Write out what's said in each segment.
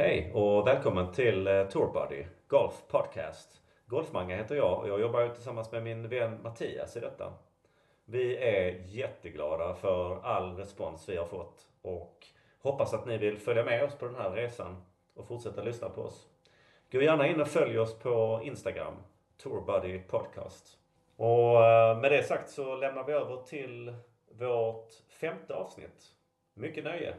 Hej och välkommen till eh, Tourbuddy Golf Podcast. Golfmanga heter jag och jag jobbar tillsammans med min vän Mattias i detta. Vi är jätteglada för all respons vi har fått och hoppas att ni vill följa med oss på den här resan och fortsätta lyssna på oss. Gå gärna in och följ oss på Instagram, Tourbuddy Podcast. Och eh, med det sagt så lämnar vi över till vårt femte avsnitt. Mycket nöje!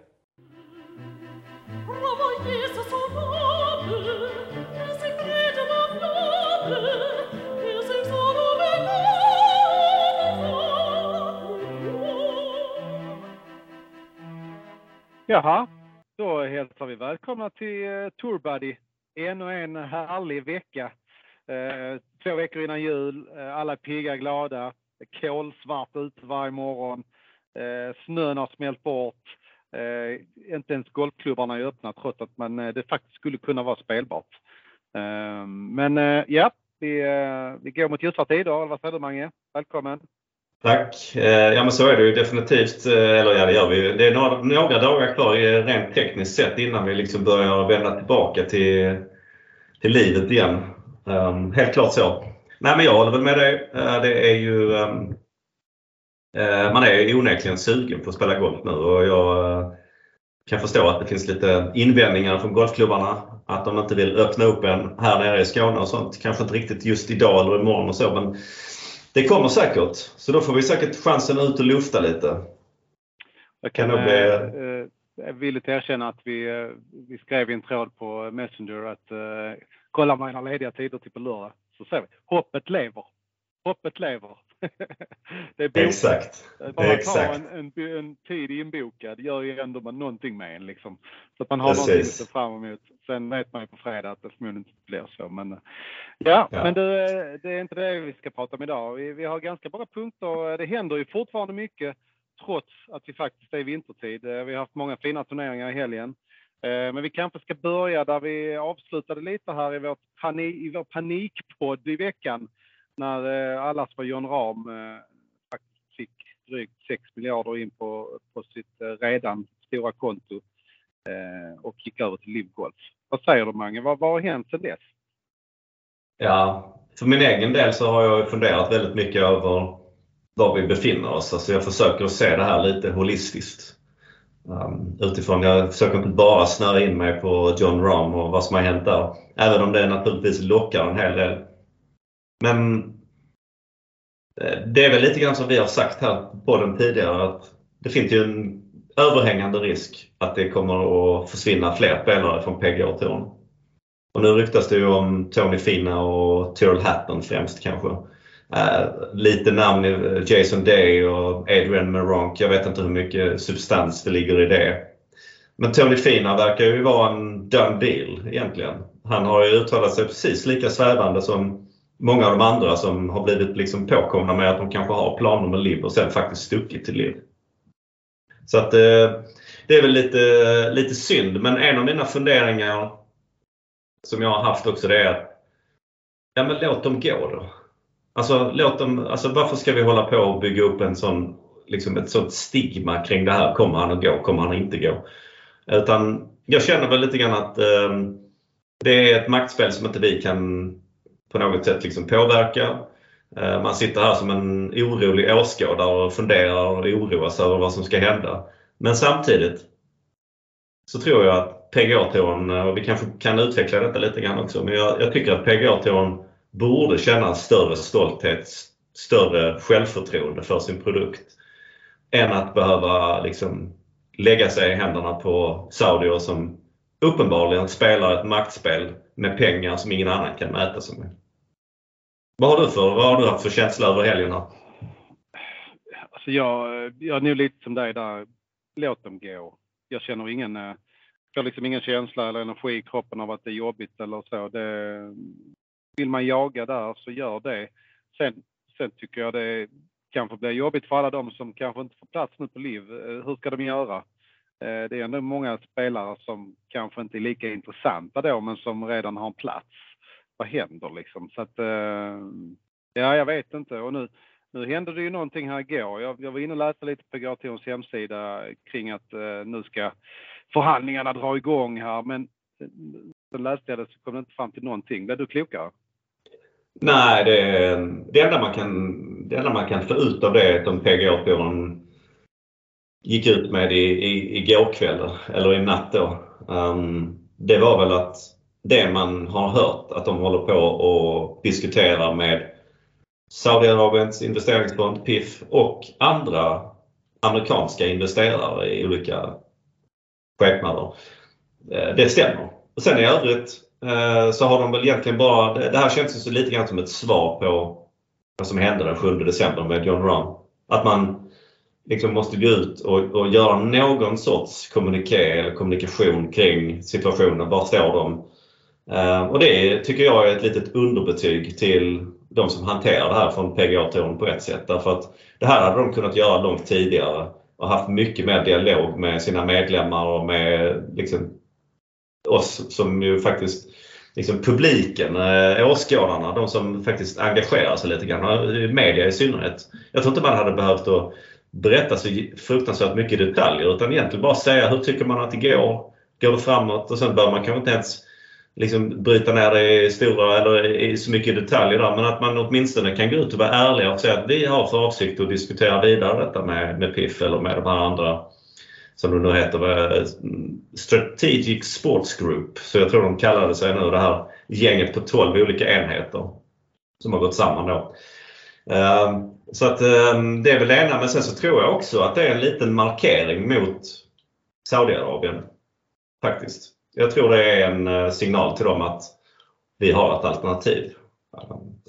Jaha, då hälsar vi välkomna till eh, Tour Tourbuddy. En och en härlig vecka. Eh, två veckor innan jul. Eh, alla är pigga, glada. Kolsvart ute varje morgon. Snön har smält bort. Eh, inte ens golfklubbarna är öppna trots att man, eh, det faktiskt skulle kunna vara spelbart. Eh, men eh, ja, vi, eh, vi går mot ljusare tider. Vad säger du Mange? Välkommen! Tack! Eh, ja men så är det ju definitivt. Eh, eller ja det gör vi Det är några, några dagar kvar eh, rent tekniskt sett innan vi liksom börjar vända tillbaka till, till livet igen. Ehm, helt klart så. Nej men jag håller väl med dig. Eh, det är ju um, man är onekligen sugen på att spela golf nu och jag uh, kan förstå att det finns lite invändningar från golfklubbarna. Att de inte vill öppna upp en här nere i Skåne och sånt. Kanske inte riktigt just idag eller imorgon och så men det kommer säkert. Så då får vi säkert chansen ut och lufta lite. Jag kan, kan bli... eh, villigt erkänna att vi, vi skrev i en tråd på Messenger att eh, kolla mina lediga tider till på lördag. Så ser vi. Hoppet lever. Hoppet lever. det är Exakt. Bara Exakt. ta en, en, en tid inbokad gör ju ändå man någonting med en liksom. Så att man har Precis. någonting att se fram emot. Sen vet man ju på fredag att det förmodligen inte blir så. Men, ja, ja. men det, det, är inte det vi ska prata om idag. Vi, vi har ganska många punkter. Det händer ju fortfarande mycket trots att vi faktiskt är i vintertid. Vi har haft många fina turneringar i helgen. Eh, men vi kanske ska börja där vi avslutade lite här i, vårt panik, i vår panikpodd i veckan när eh, allas var John Rahm eh, fick drygt 6 miljarder in på, på sitt eh, redan stora konto eh, och gick över till Livgolf. Vad säger du Mange? Vad, vad har hänt sedan dess? Ja, för min egen del så har jag funderat väldigt mycket över var vi befinner oss. Alltså jag försöker se det här lite holistiskt. Um, utifrån, jag försöker inte bara snöra in mig på John Rahm och vad som har hänt där. Även om det naturligtvis lockar en hel del. Men eh, det är väl lite grann som vi har sagt här på den tidigare att det finns ju en överhängande risk att det kommer att försvinna fler spelare från pga -torn. Och nu ryktas det ju om Tony Fina och Tyrrell Hatton främst kanske. Uh, lite namn eh, Jason Day och Adrian Meronk. Jag vet inte hur mycket substans det ligger i det. Men Tony Fina verkar ju vara en done deal egentligen. Han har ju uttalat sig precis lika svävande som många av de andra som har blivit liksom påkomna med att de kanske har planer med LIV och sen faktiskt stuckit till LIV. Så att eh, det är väl lite, lite synd. Men en av mina funderingar som jag har haft också det är att ja, men låt dem gå då. Alltså, låt dem, alltså varför ska vi hålla på och bygga upp en sån, liksom ett sånt stigma kring det här. Kommer han att gå? Kommer han inte gå? Utan jag känner väl lite grann att eh, det är ett maktspel som inte vi kan på något sätt liksom påverka. Eh, man sitter här som en orolig åskådare och funderar och oroar sig över vad som ska hända. Men samtidigt så tror jag att PGA-touren, eh, och vi kanske kan utveckla detta lite grann också, men jag, jag tycker att PGA-touren borde känna större stolthet, större självförtroende för sin produkt. Än att behöva liksom lägga sig i händerna på saudier som uppenbarligen spelar ett maktspel med pengar som ingen annan kan mäta sig med. Vad har du för, vad har du haft för känsla över helgen? Alltså jag, jag är nog lite som dig där. Låt dem gå. Jag känner ingen, eh, jag får liksom ingen känsla eller energi i kroppen av att det är jobbigt eller så. Det, vill man jaga där så gör det. Sen, sen tycker jag det kanske blir jobbigt för alla de som kanske inte får plats nu på LIV. Eh, hur ska de göra? Eh, det är ändå många spelare som kanske inte är lika intressanta då, men som redan har en plats vad händer liksom? Så att, eh, ja, jag vet inte. Och nu, nu hände det ju någonting här igår. Jag, jag var inne och läste lite på Gratons hemsida kring att eh, nu ska förhandlingarna dra igång här. Men eh, så läste jag det så kom det inte fram till någonting. Blev du klokare? Nej, det, det, enda man kan, det enda man kan få ut av det är att PGA-touren gick ut med i, i, igår kväll, eller i natt då. Um, det var väl att det man har hört att de håller på och diskuterar med Saudiarabiens investeringsfond PIF och andra amerikanska investerare i olika skepnader. Eh, det stämmer. Och sen i övrigt eh, så har de väl egentligen bara, det här känns ju lite grann som ett svar på vad som hände den 7 december med John Rahm. Att man liksom måste gå ut och, och göra någon sorts kommuniké eller kommunikation kring situationen. Var står de? Ehm, och det tycker jag är ett litet underbetyg till de som hanterar det här från PGA-touren på ett sätt. Därför att det här hade de kunnat göra långt tidigare och haft mycket mer dialog med sina medlemmar och med liksom, oss som ju faktiskt liksom publiken, eh, åskådarna, de som faktiskt engagerar sig lite grann, eh, media i synnerhet. Jag tror inte man hade behövt att berätta så fruktansvärt mycket detaljer utan egentligen bara säga hur tycker man att det går? Går det framåt? Och sen bör man kanske inte ens liksom bryta ner det i stora eller i så mycket detaljer där men att man åtminstone kan gå ut och vara ärlig och säga att vi har för avsikt att diskutera vidare detta med, med PIF eller med de här andra som det nu heter, eh, Strategic Sports Group. Så jag tror de kallade sig nu det här gänget på 12 olika enheter som har gått samman då. Ehm, så att ehm, det är väl det ena. Men sen så tror jag också att det är en liten markering mot Saudiarabien. Faktiskt. Jag tror det är en eh, signal till dem att vi har ett alternativ.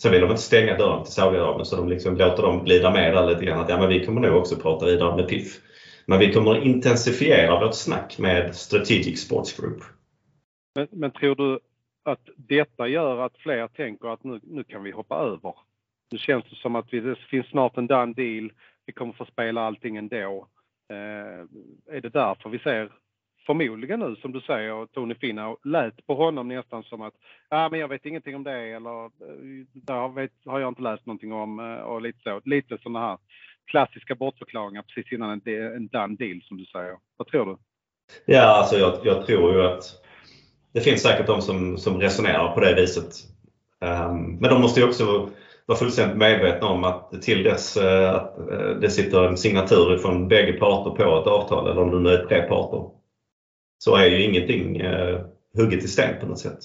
Sen vill de inte stänga dörren till Saudiarabien så de liksom låter dem glida med där lite grann. Att ja, men vi kommer nog också prata vidare med PIF. Men vi kommer intensifiera vårt snack med Strategic Sports Group. Men, men tror du att detta gör att fler tänker att nu, nu kan vi hoppa över? Nu känns det som att vi, det finns snart en done deal. Vi kommer få spela allting ändå. Eh, är det därför vi ser förmodligen nu som du säger, Tony Finna, lät på honom nästan som att ah, men jag vet ingenting om det eller det där vet, har jag inte läst någonting om eh, och lite så. Lite sådana här klassiska bortförklaringar precis innan en, en done deal som du säger. Vad tror du? Ja, alltså jag, jag tror ju att det finns säkert de som, som resonerar på det viset. Um, men de måste ju också vara fullständigt medvetna om att till dess uh, att det sitter en signatur från bägge parter på ett avtal, eller om det nu är tre parter, så är ju ingenting eh, hugget i sten på något sätt.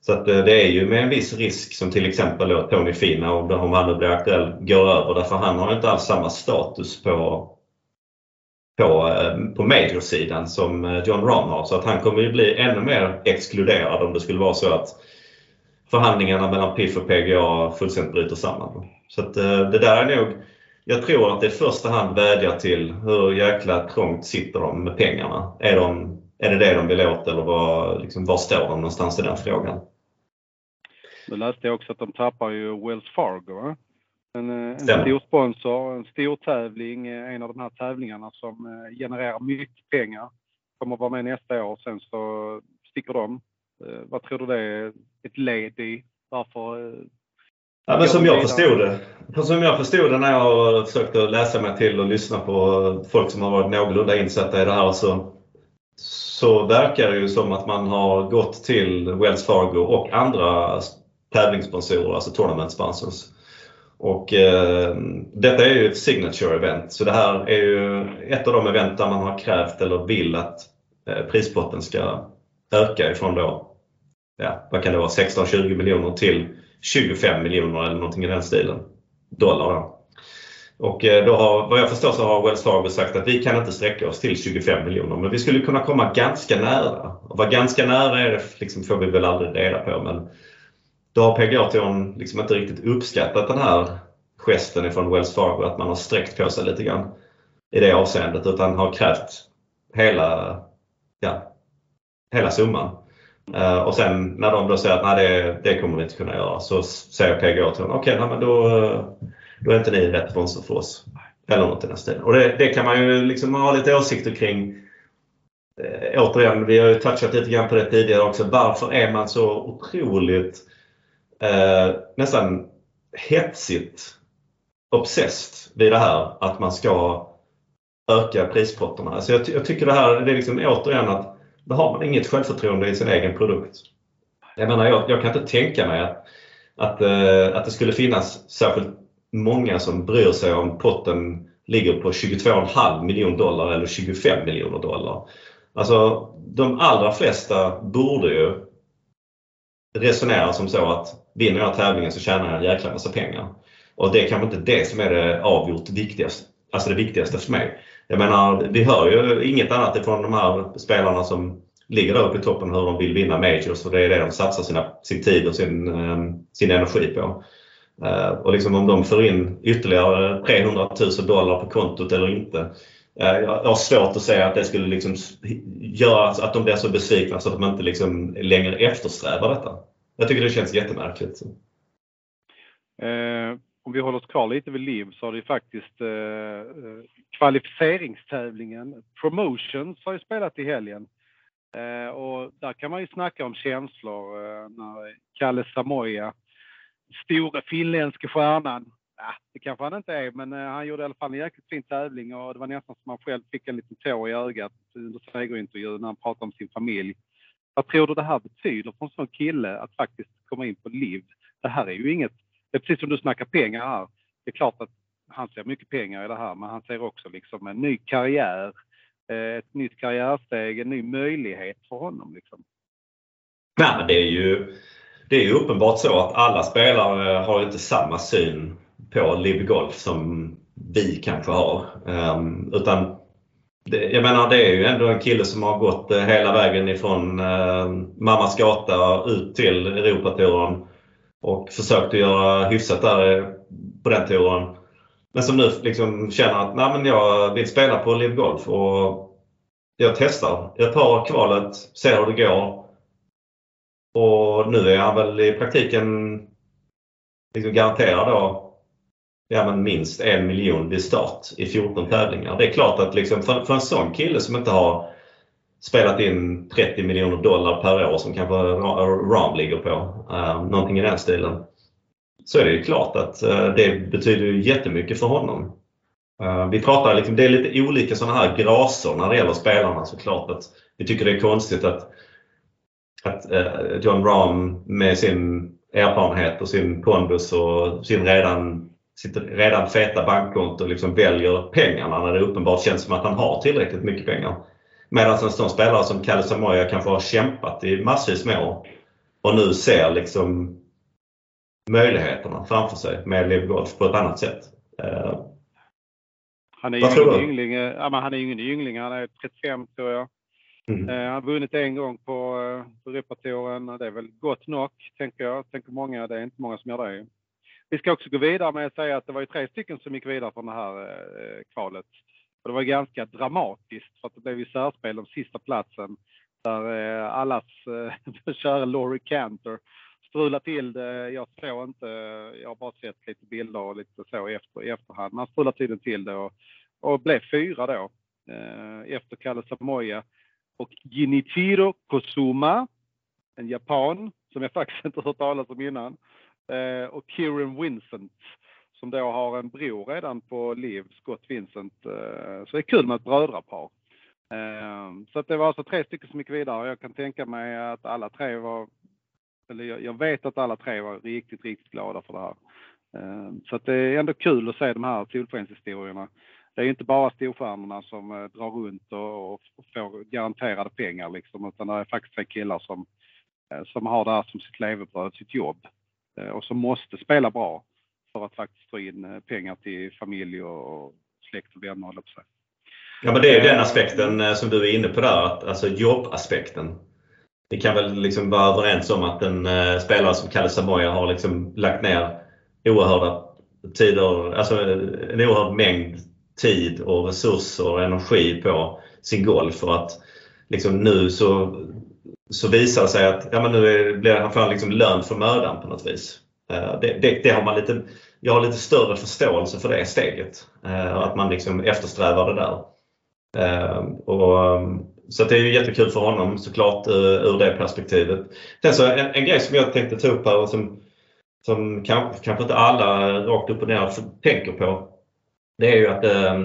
Så att eh, det är ju med en viss risk som till exempel då Tony Fina, om han nu blir aktuell, går över. Därför han har inte alls samma status på, på, eh, på major-sidan som eh, John Rahm har. Så att han kommer ju bli ännu mer exkluderad om det skulle vara så att förhandlingarna mellan PIF och PGA fullständigt bryter samman. Så att eh, det där är nog jag tror att det i första hand vädjar till hur jäkla trångt sitter de med pengarna. Är de är det det de vill åt eller var, liksom, var står de någonstans i den frågan? Då läste jag också att de tappar ju Wells Fargo. En, eh, en stor sponsor, en stor tävling, eh, en av de här tävlingarna som eh, genererar mycket pengar. Kommer vara med nästa år, sen så sticker de. Vad tror du det är ett led i? Varför Ja, men som jag förstod det. Som jag förstod det när jag har försökt att läsa mig till och lyssna på folk som har varit någorlunda insatta i det här så så verkar det ju som att man har gått till Wells Fargo och andra tävlingssponsorer, alltså tournament sponsors. Och eh, detta är ju ett signature event, så det här är ju ett av de event där man har krävt eller vill att eh, prispotten ska öka ifrån då, ja, vad kan det vara, 16-20 miljoner till 25 miljoner eller någonting i den stilen. Dollar då. Och eh, då har, vad jag förstår så har Wells Fargo sagt att vi kan inte sträcka oss till 25 miljoner men vi skulle kunna komma ganska nära. Och vad ganska nära är det liksom, får vi väl aldrig reda på men då har PGA-touren liksom inte riktigt uppskattat den här gesten ifrån Wells Fargo att man har sträckt på sig lite grann i det avseendet utan har krävt hela, ja, hela summan. Uh, och sen när de då säger att nej det, det kommer vi inte kunna göra så säger PGA-touren okej okay, men då eh, då är inte ni rätt sponsor för oss. Eller något i den stilen. Och det, det, kan man ju liksom ha lite åsikter kring. Eh, återigen, vi har ju touchat lite grann på det tidigare också. Varför är man så otroligt eh, nästan hetsigt obsessed vid det här att man ska öka prispotterna. Alltså jag, jag tycker det här det är liksom återigen att då har man inget självförtroende i sin egen produkt. Jag menar, jag, jag kan inte tänka mig att, att, eh, att det skulle finnas särskilt många som bryr sig om potten ligger på 22,5 miljoner dollar eller 25 miljoner dollar. Alltså de allra flesta borde ju resonera som så att vinner jag tävlingen så tjänar jag en jäkla massa pengar. Och det är kanske inte det som är det avgjort viktigaste, alltså det viktigaste för mig. Jag menar, vi hör ju inget annat ifrån de här spelarna som ligger där uppe i toppen hur de vill vinna majors och det är det de satsar sina, sin tid och sin, eh, sin energi på. Eh, och liksom om de får in ytterligare 300 000 dollar på kontot eller inte. Eh, jag har svårt att säga att det skulle liksom göra att de blir så besvikna så att de inte liksom längre eftersträvar detta. Jag tycker det känns jättemärkligt. Eh, om vi håller oss kvar lite vid LIV så har det ju faktiskt eh, eh kvalificeringstävlingen Promotions har ju spelat i helgen. Eh, och där kan man ju snacka om känslor eh, när Kalle Samoja store finländske stjärnan. Ja, det kanske han inte är, men eh, han gjorde i alla fall en jäkligt fin tävling och det var nästan som han själv fick en liten tår i ögat under segerintervjun när han pratade om sin familj. Vad tror du det här betyder för en sån kille att faktiskt komma in på LIV? Det här är ju inget, det är precis som du snackar pengar här. Det är klart att han ser mycket pengar i det här, men han ser också liksom en ny karriär, eh, ett nytt karriärsteg, en ny möjlighet för honom. Liksom. Ja, det är ju det är ju uppenbart så att alla spelare har inte samma syn på LIV Golf som vi kanske har. Um, utan det, jag menar det är ju ändå en kille som har gått eh, hela vägen ifrån uh, mammas gata ut till Europatouren och försökt att göra hyfsat där eh, på den touren. Men som nu liksom känner att Nej, men jag vill spela på LIV Golf och jag testar. Jag tar kvalet, ser hur det går och nu är han väl i praktiken liksom garanterad då ja, men minst en miljon vid start i 14 tävlingar. Det är klart att liksom för, för en sån kille som inte har spelat in 30 miljoner dollar per år som kanske Ram ligger på, eh, någonting i den stilen. Så är det ju klart att eh, det betyder jättemycket för honom. Eh, vi pratar liksom, det är lite olika sådana här graser när det gäller spelarna såklart. Att vi tycker det är konstigt att att eh, John Rahm med sin erfarenhet och sin pondus och sin redan, sitt redan feta bankkonto liksom väljer pengarna när det uppenbart känns som att han har tillräckligt mycket pengar. Medan en sån spelare som Kalle Samoya kanske har kämpat i massvis med år och nu ser liksom möjligheterna framför sig med Liv Golf på ett annat sätt. Eh, han är ju ingen yngling, ja, han är ingen yngling, han är 35 tror jag. Mm. Eh, han har vunnit en gång på, eh, på eh, Det är väl gott nog, tänker jag. Tänker många. Det är inte många som gör det. Vi ska också gå vidare med att säga att det var ju tre stycken som gick vidare från det här eh, kvalet. Och det var ganska dramatiskt för att det blev ju särspel om sista platsen där eh, allas eh, kära Laurie Cantor strulade till det. Jag såg inte, jag har bara sett lite bilder och lite så efter, i efterhand. Man strulade tydligen till det och, och blev fyra då eh, efter Kalle Samoya och Jinichiro Kosuma, en japan som jag faktiskt inte hört talas om innan. Eh, och Kieran Vincent som då har en bror redan på liv, Scott Vincent. Eh, så det är kul med ett brödrapar. Eh, så att det var alltså tre stycken som gick vidare jag kan tänka mig att alla tre var, eller jag vet att alla tre var riktigt, riktigt glada för det här. Eh, så att det är ändå kul att se de här solskenshistorierna det är inte bara storstjärnorna som eh, drar runt och, och får garanterade pengar liksom, utan det är faktiskt tre killar som, eh, som har det här som sitt levebröd, sitt jobb eh, och som måste spela bra för att faktiskt få in pengar till familj och släkt och vänner, och sig. Ja, men det är den aspekten som du är inne på där, att, alltså jobbaspekten. Vi kan väl liksom vara överens om att en spelare som Kalle Samoja har liksom lagt ner oerhörda tider, alltså en oerhörd mängd tid och resurser och energi på sin golf. För att liksom nu så, så visar det sig att ja, men nu är, blir han får liksom lön för mödan på något vis. Eh, det, det, det, har man lite, jag har lite större förståelse för det steget. Eh, att man liksom eftersträvar det där. Eh, och, så det är ju jättekul för honom såklart ur det perspektivet. Sen så en, en grej som jag tänkte ta upp här och som, som kanske, kanske inte alla rakt upp och ner tänker på det är ju att eh,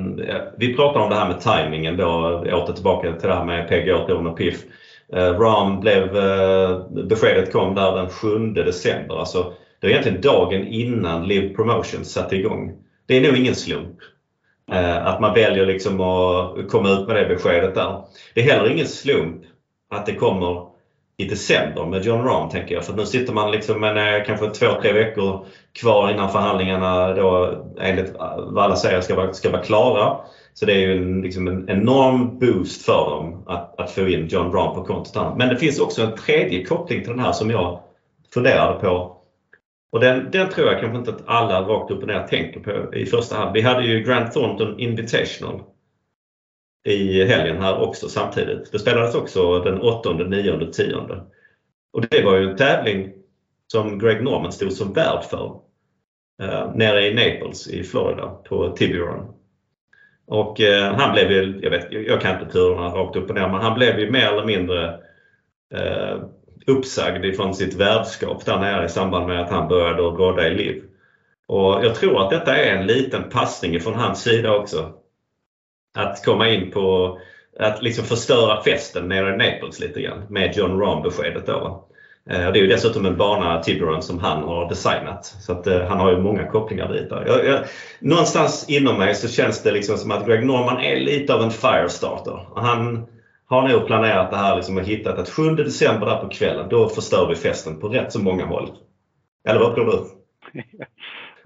vi pratar om det här med tajmingen då, åter tillbaka till det här med PGA-touren och PIF. Eh, Ram blev, eh, beskedet kom där den 7 december. Alltså, det var egentligen dagen innan Live Promotions satte igång. Det är nog ingen slump. Eh, att man väljer liksom att komma ut med det beskedet där. Det är heller ingen slump att det kommer i december med John Rahm tänker jag. För nu sitter man liksom med eh, kanske två, tre veckor kvar innan förhandlingarna då enligt vad alla säger ska vara, ska vara klara. Så det är ju en, liksom en enorm boost för dem att, att få in John Rahm på kontot. Men det finns också en tredje koppling till den här som jag funderade på. Och den, den tror jag kanske inte att alla rakt upp och ner tänker på i första hand. Vi hade ju Grant Thornton Invitational i helgen här också samtidigt. Det spelades också den 8, 9, 10. Och det var ju en tävling som Greg Norman stod som värd för. Eh, nere i Naples i Florida på Tiburon. Och eh, han blev ju, jag, vet, jag kan inte turerna rakt upp och ner, men han blev ju mer eller mindre eh, uppsagd ifrån sitt värdskap där nere i samband med att han började råda i liv. Och jag tror att detta är en liten passning från hans sida också att komma in på att liksom förstöra festen nere i Naples lite grann med John Rahm-beskedet då. Eh, det är ju dessutom en bana, Tiburon, som han har designat. Så att, eh, han har ju många kopplingar dit. Jag, jag, någonstans inom mig så känns det liksom som att Greg Norman är lite av en firestarter. Han har nog planerat det här liksom och hittat att 7 december där på kvällen, då förstör vi festen på rätt så många håll. Eller vad tror du?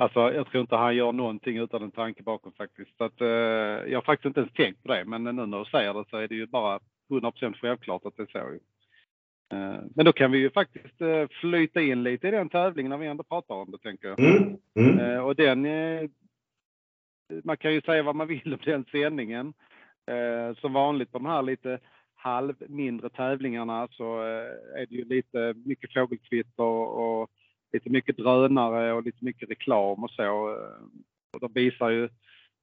Alltså, jag tror inte han gör någonting utan en tanke bakom faktiskt. Så att, eh, jag har faktiskt inte ens tänkt på det, men nu när du säger det så är det ju bara 100% självklart att det är så. Eh, men då kan vi ju faktiskt eh, flyta in lite i den tävlingen när vi ändå pratar om det, tänker jag. Mm. Mm. Eh, och den, eh, man kan ju säga vad man vill om den sändningen. Eh, som vanligt på de här lite halv mindre tävlingarna så är det ju lite mycket fågelkvitter och lite mycket drönare och lite mycket reklam och så. Och de visar ju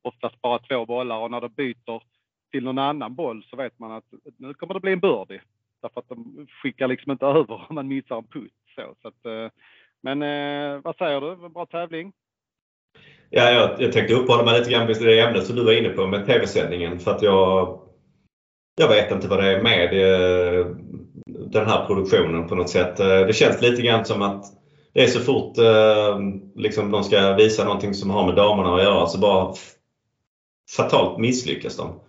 oftast bara två bollar och när de byter till någon annan boll så vet man att nu kommer det bli en birdie. Därför att de skickar liksom inte över om man missar en putt. Så, så att, eh, men eh, vad säger du? Bra tävling? Ja, jag, jag tänkte uppehålla mig lite grann vid det ämnet som du var inne på med tv-sändningen. För att jag, jag vet inte vad det är med eh, den här produktionen på något sätt. Det känns lite grann som att det är så fort eh, liksom de ska visa någonting som har med damerna att göra så bara fatalt misslyckas de.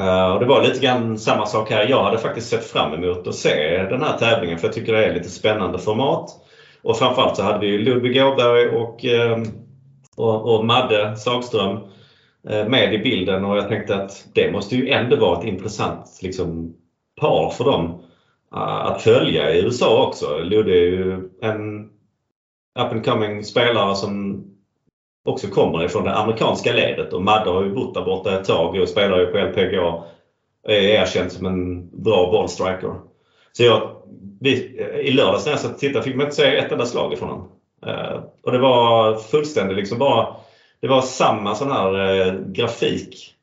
Uh, och det var lite grann samma sak här. Jag hade faktiskt sett fram emot att se den här tävlingen för jag tycker det är lite spännande format. Och framförallt så hade vi Ludvig Åberg och, eh, och, och, Madde Sagström eh, med i bilden och jag tänkte att det måste ju ändå vara ett intressant liksom, par för dem att följa i USA också. Ludde är ju en up and coming spelare som också kommer ifrån det amerikanska ledet och Madde har ju bott där borta ett tag och spelar ju på LPGA. Och är erkänd som en bra bollstriker. Så jag, vi, I lördags när jag satt och tittade fick man inte se ett enda slag ifrån honom. Uh, och det var fullständigt liksom bara Det var samma sån här eh, grafik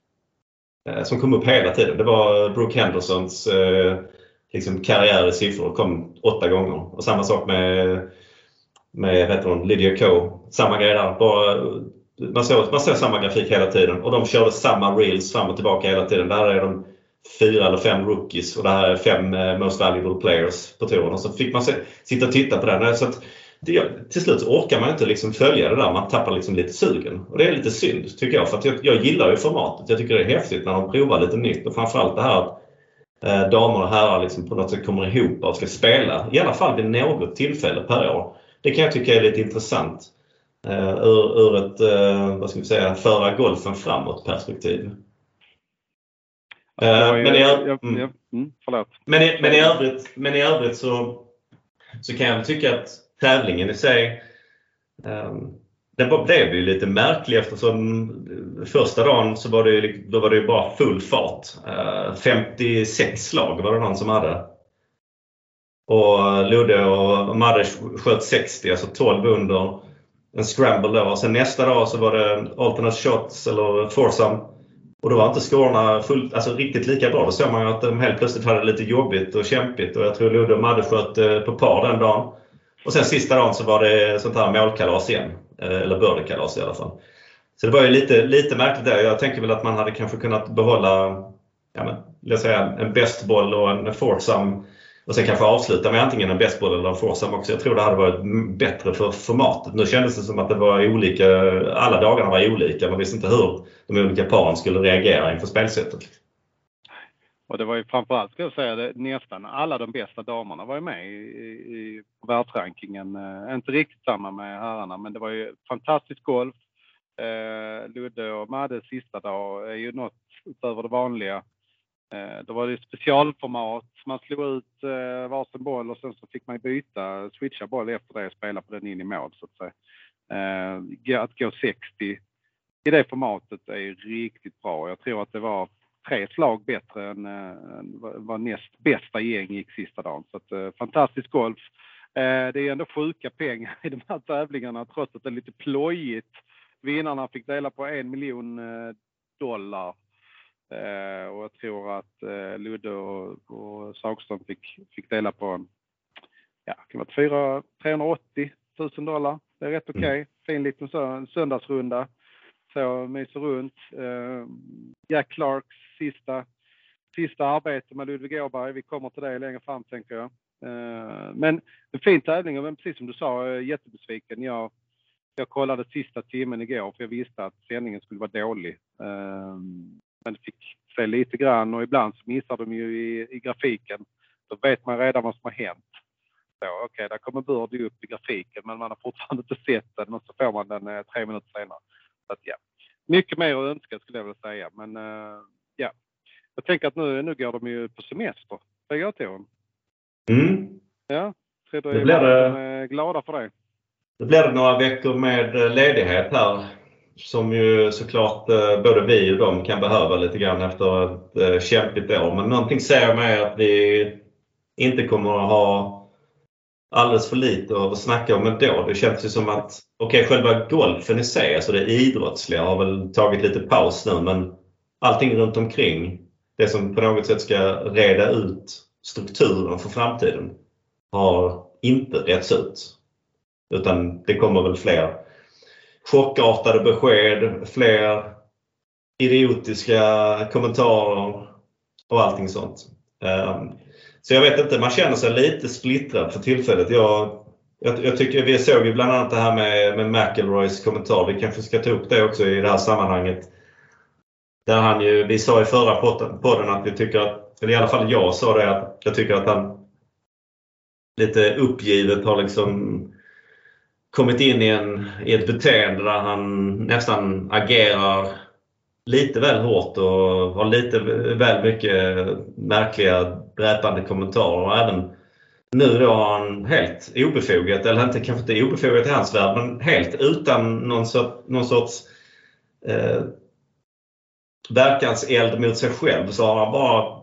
eh, som kom upp hela tiden. Det var Brooke Hendersons liksom karriär i siffror kom åtta gånger. Och samma sak med med heter hon, Lydia Ko. Samma grej där. Bara, man, såg, man såg samma grafik hela tiden och de körde samma reels fram och tillbaka hela tiden. Där är de fyra eller fem rookies och det här är fem eh, most valuable players på touren. Och så fick man se, sitta och titta på det. Så att, det, till slut orkar man inte liksom följa det där. Man tappar liksom lite sugen. Och det är lite synd tycker jag. För att jag, jag gillar ju formatet. Jag tycker det är häftigt när de provar lite nytt och framförallt det här eh, damer och herrar liksom på något sätt kommer ihop och ska spela. I alla fall vid något tillfälle per år det kan jag tycka är lite intressant uh, ur, ur ett, uh, vad ska vi säga, föra golfen framåt perspektiv. Men, i, övrigt, men i övrigt så, så kan jag tycka att tävlingen i sig um, den blev ju lite märklig eftersom första dagen så var det, då var det bara full fart. 56 slag var det någon som hade. Och Ludde och Madde sköt 60, alltså 12 under en scramble då. Sen nästa dag så var det alternate shots eller foursome. Och då var inte skorna fullt, alltså riktigt lika bra. Då såg man att de helt plötsligt hade lite jobbigt och kämpigt. Och jag tror Ludde och Madde sköt eh, på par den dagen. Och sen sista dagen så var det sånt här målkalas igen. Eh, eller birdiekalas i alla fall. Så det var ju lite, lite märkligt där. Jag tänker väl att man hade kanske kunnat behålla ja, men, säga, en bästboll och en foursome och sen kanske avsluta med antingen en bestboll eller en foursome också. Jag tror det hade varit bättre för formatet. Nu kändes det som att det var olika, alla dagarna var olika. Man visste inte hur de olika paren skulle reagera inför spelsättet. Och det var ju framförallt, ska jag säga, det, nästan alla de bästa damerna var ju med i, i världsrankingen. Eh, inte riktigt samma med herrarna, men det var ju fantastisk golf. Eh, Ludde och Maddes sista dag är ju något utöver det vanliga. Eh, då var det specialformat. Man slog ut eh, varsin boll och sen så fick man byta, switcha boll efter det och spela på den in i mål så att säga. Eh, att gå 60 i det formatet är riktigt bra. Jag tror att det var tre slag bättre än vad näst bästa gäng gick sista dagen. Så att, fantastisk golf. Det är ändå sjuka pengar i de här tävlingarna trots att det är lite plojigt. Vinnarna fick dela på en miljon dollar och jag tror att eh, Ludde och, och Sagström fick, fick dela på en, ja, det kan vara 380 000 dollar. Det är rätt okej. Okay. Mm. Fin liten söndagsrunda. Så myser runt. Eh, Jack Clarks sista, sista arbete med Ludvig Åberg. Vi kommer till det längre fram tänker jag. Eh, men en fin tävling och precis som du sa, jättebesviken. Jag, jag kollade sista timmen igår för jag visste att sändningen skulle vara dålig. Eh, men fick se lite grann och ibland så missar de ju i, i grafiken. Då vet man redan vad som har hänt. Okej, okay, där kommer Birdie upp i grafiken men man har fortfarande inte sett den och så får man den eh, tre minuter senare. Så att, ja. Mycket mer att önska skulle jag vilja säga men eh, ja. Jag tänker att nu, nu går de ju på semester, två. Mm. Ja, tror du blir det... är glada för det. Då blir det några veckor med eh, ledighet här som ju såklart eh, både vi och de kan behöva lite grann efter ett eh, kämpigt år. Men någonting säger mig att vi inte kommer att ha alldeles för lite att snacka om ändå. Det känns ju som att, okej okay, själva golfen i sig, alltså det idrottsliga har väl tagit lite paus nu men allting runt omkring, det som på något sätt ska reda ut strukturen för framtiden, har inte retts ut. Utan det kommer väl fler chockartade besked, fler idiotiska kommentarer och allting sånt. Ehm, så jag vet inte, man känner sig lite splittrad för tillfället. Jag, jag, jag tycker vi såg ju bland annat det här med, med McElroys kommentar. Vi kanske ska ta upp det också i det här sammanhanget. Där han ju, vi sa i förra podden att vi tycker att, eller i alla fall jag sa det, att jag tycker att han lite uppgivet har liksom kommit in i, en, i ett beteende där han nästan agerar lite väl hårt och har lite väl mycket märkliga dräpande kommentarer. Och även nu då har han helt obefogat, eller inte, kanske inte obefogat i hans värld, men helt utan någon, sort, någon sorts eh, verkanseld mot sig själv så har han bara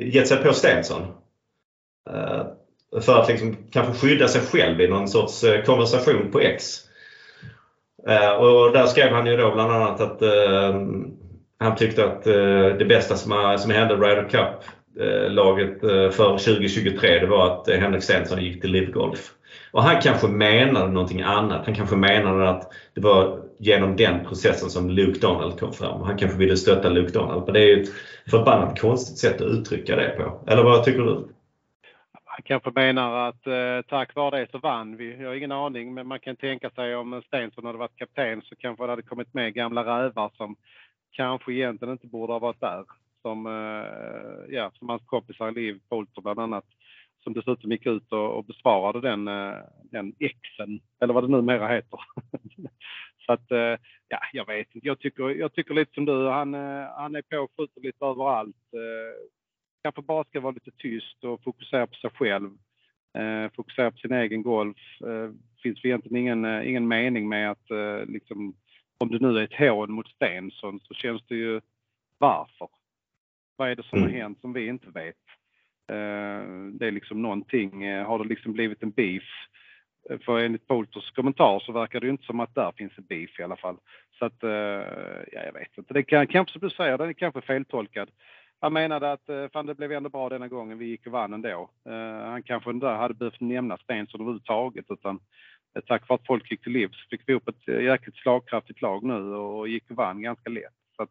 gett sig på Stensson. Eh, för att liksom kanske skydda sig själv i någon sorts eh, konversation på X. Eh, och där skrev han ju då bland annat att eh, han tyckte att det bästa som, som hände Ryder Cup-laget för 2023 det var att Henrik Stenson gick till Live Golf. Och han kanske menade någonting annat. Han kanske menade att det var genom den processen som Luke Donald kom fram. Han kanske ville stötta Luke Donald. Men det är ju ett förbannat konstigt sätt att uttrycka det på. Eller vad tycker du? Han kanske menar att eh, tack vare det så vann vi. Jag har ingen aning, men man kan tänka sig om Stensson hade varit kapten så kanske det hade kommit med gamla rävar som kanske egentligen inte borde ha varit där. Som, eh, ja, som hans kompisar Liv Poulter bland annat, som dessutom gick ut och, och besvarade den, eh, den exen, eller vad det numera heter. så att, eh, ja, jag vet inte. Jag tycker, jag tycker lite som du, han, eh, han är på och skjuter lite överallt. Eh, Kanske bara ska vara lite tyst och fokusera på sig själv. Eh, fokusera på sin egen golf. Eh, finns egentligen ingen, eh, ingen mening med att eh, liksom, om det nu är ett hån mot Stensson så känns det ju varför? Vad är det som har mm. hänt som vi inte vet? Eh, det är liksom någonting, eh, har det liksom blivit en beef? Eh, för enligt Polters kommentar så verkar det ju inte som att där finns en beef i alla fall. Så att, ja jag vet inte. Det kan, kanske som du säger, den är kanske feltolkad han menade att eh, fan, det blev ändå bra denna gången. Vi gick och vann ändå. Uh, han kanske inte hade behövt nämna Stensson överhuvudtaget utan uh, tack vare att folk gick till livs fick vi upp ett jäkligt slagkraftigt lag nu och gick och vann ganska lätt. Så att,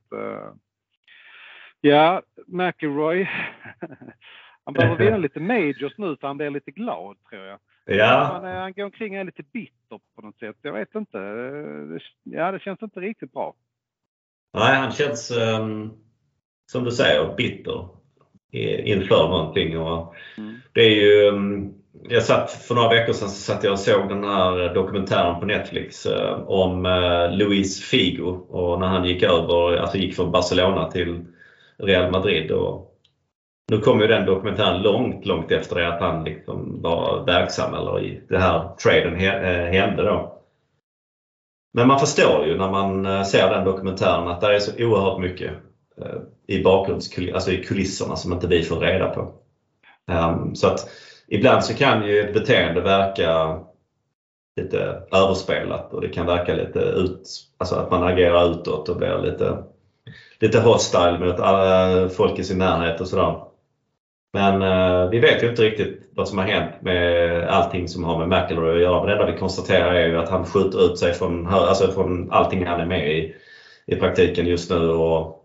ja, McElroy. Han behöver vinna lite majors nu så han blir lite glad tror jag. Ja. Han, han går omkring och är lite bitter på något sätt. Jag vet inte. Ja, det känns inte riktigt bra. Nej, han känns um, som du säger bitter inför någonting. Och mm. Det är ju, um, jag satt, för några veckor sedan så satt jag och såg den här dokumentären på Netflix uh, om uh, Luis Figo och när han gick över, alltså gick från Barcelona till Real Madrid. Och nu kom ju den dokumentären långt, långt efter det att han liksom var verksam eller i det här traden eh, hände då. Men man förstår ju när man eh, ser den dokumentären att det är så oerhört mycket eh, Eh, i bakgrundskulisserna, alltså i kulisserna som inte vi får reda på. Ehm, så att ibland så kan ju ett beteende verka lite överspelat och det kan verka lite ut, alltså att man agerar utåt och blir lite, lite hostile mot alla eh, folk i sin närhet och sådär. Men eh, vi vet ju inte riktigt vad som har hänt med allting som har med McIlroy att göra. Men det enda vi konstaterar är ju att han skjuter ut sig från, alltså från allting han är med i, i praktiken just nu. Och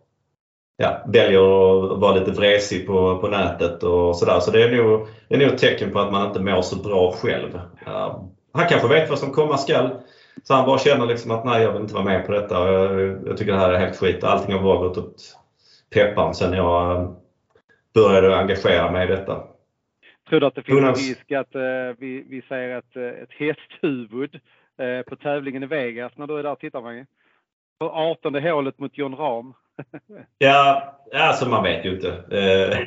ja, väljer att vara lite vresig på, på nätet och sådär. Så det är, nog, det är nog ett tecken på att man inte mår så bra själv. Uh, han kanske vet vad som komma skall. Så han bara känner liksom att nej, jag vill inte vara med på detta. Jag, jag tycker det här är helt skit. Allting har bara gått åt pepparn sen jag började engagera mig i detta. Tror du att det finns en risk att eh, vi, vi säger ett, eh, ett hästhuvud eh, på tävlingen i Vegas när du är där och tittar Mange? På 18 hålet mot John Rahm. ja, alltså man vet ju inte. Eh,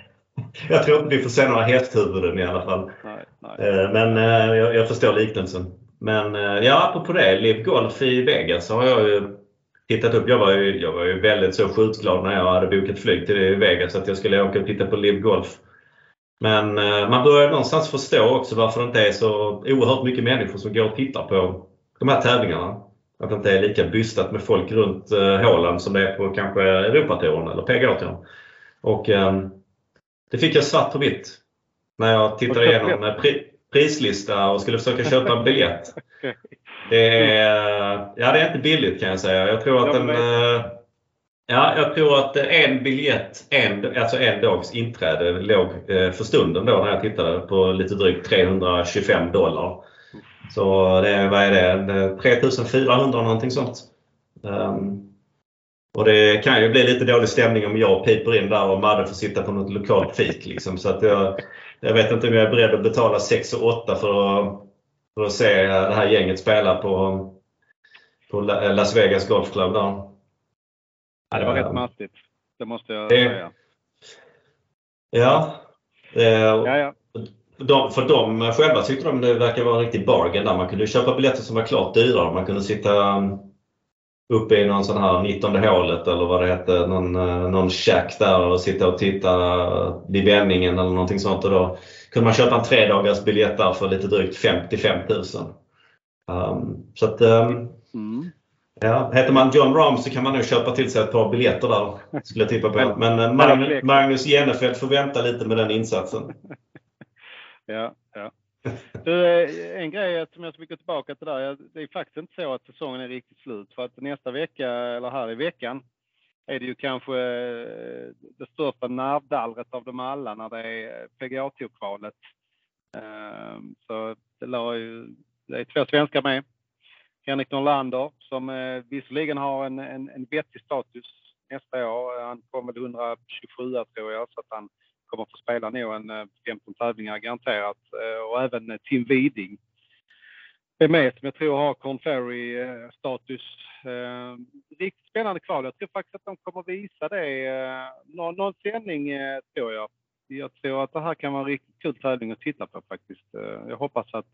jag tror inte vi får se några hästhuvuden i alla fall. Nej, nej. Eh, men eh, jag, jag, förstår liknelsen. Men ja, apropå det. Liv Golf i Vegas har jag ju tittat upp. Jag var ju, jag var ju väldigt så skjutglad när jag hade bokat flyg till Vegas att jag skulle åka och titta på Live Golf. Men man börjar någonstans förstå också varför det inte är så oerhört mycket människor som går och tittar på de här tävlingarna. Att det inte är lika bystat med folk runt eh, hålen som det är på kanske Europatouren eller PGA-touren. Och eh, det fick jag svart på vitt när jag tittade igenom eh, pri prislista och skulle försöka köpa en biljett. Det är, ja, det är inte billigt kan jag säga. Jag tror att en, eh, ja, jag tror att en biljett, en, alltså en dags inträde låg för stunden då när jag tittade på lite drygt 325 dollar. Så det är, vad är det, 3400 någonting sånt. Um, och det kan ju bli lite dålig stämning om jag piper in där och Madde får sitta på något lokalt fik. Liksom. Så att jag, jag vet inte om jag är beredd att betala 6 och 8 för att för att se det här gänget spela på, på Las Vegas Golf Club. Där. Ja, det var rätt mastigt. Det måste jag det, säga. Ja. Det, ja, ja. De, för de själva tyckte de det verkar vara en riktig bargain där. Man kunde köpa biljetter som var klart dyrare. Man kunde sitta uppe i någon sån här 19 hålet eller vad det hette, någon, någon shack där och sitta och titta vid vändningen eller någonting sånt. Och då kunde man köpa en tre dagars biljett där för lite drygt 55 000. Um, så att, um, mm. ja, heter man John Rahm så kan man nog köpa till sig ett par biljetter där, skulle jag tippa på. Men uh, Magnus, Magnus Genefeld får vänta lite med den insatsen ja, ja. Du, eh, en grej som jag ska gå tillbaka till där. Det är faktiskt inte så att säsongen är riktigt slut. För att nästa vecka, eller här i veckan, är det ju kanske eh, det största nervdallret av dem alla när det är eh, pga kvalet ehm, Så det, ju, det är två svenskar med. Henrik Norlander som visserligen har en, en, en vettig status nästa år. Han kommer väl 127 tror jag så att han kommer få spela nog en eh, 15 tävlingar garanterat. Eh, och även eh, Tim Widing är med som jag tror har Corn Ferry-status. Riktigt spännande kval. Jag tror faktiskt att de kommer visa det. Någon, någon sändning tror jag. Jag tror att det här kan vara en riktigt kul tävling att titta på faktiskt. Jag hoppas att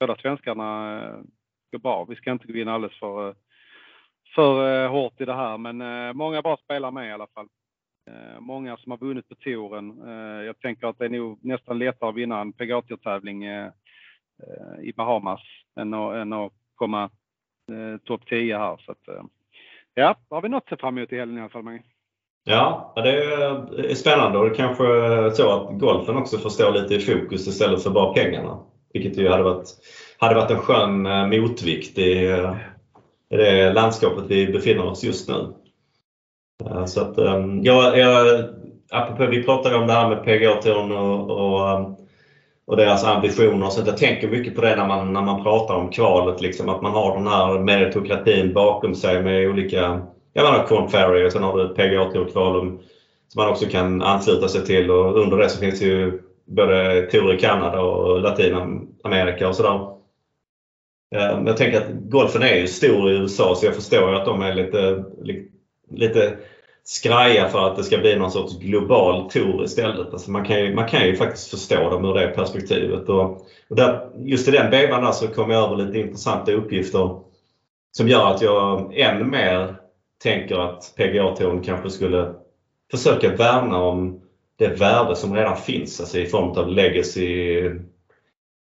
båda svenskarna går bra. Vi ska inte gå in alldeles för, för hårt i det här, men många bra spelare med i alla fall. Eh, många som har vunnit på touren. Eh, jag tänker att det är nog nästan lättare att vinna en PGA-tävling eh, i Bahamas än att, än att komma eh, topp 10 här. Så att, eh, ja, har vi något att se fram emot i helgen i alla fall, Mange. Ja, det är spännande och det kanske är så att golfen också får stå lite i fokus istället för bara pengarna. Vilket ju hade varit, hade varit en skön motvikt i, i det landskapet vi befinner oss just nu. Eh, så att, ehm, jag, jag apropå, vi pratade om det här med PGA-touren och, och, ehm, och, deras ambitioner. Så jag tänker mycket på det när man, när man pratar om kvalet. Liksom, att man har den här meritokratin bakom sig med olika jag menar Corn Ferry och sen har du ett PGA Tour-kval som man också kan ansluta sig till och under det så finns det ju både Tour i Kanada och Latinamerika och sådär. Ehm, jag tänker att golfen är ju stor i USA så jag förstår ju att de är lite, lite skraja för att det ska bli någon sorts global tour istället. Alltså man, kan ju, man kan ju faktiskt förstå dem ur det perspektivet. Och, och där, just i den vevan där så kom jag över lite intressanta uppgifter som gör att jag än mer tänker att PGA-touren kanske skulle försöka värna om det värde som redan finns, alltså i form av legacy,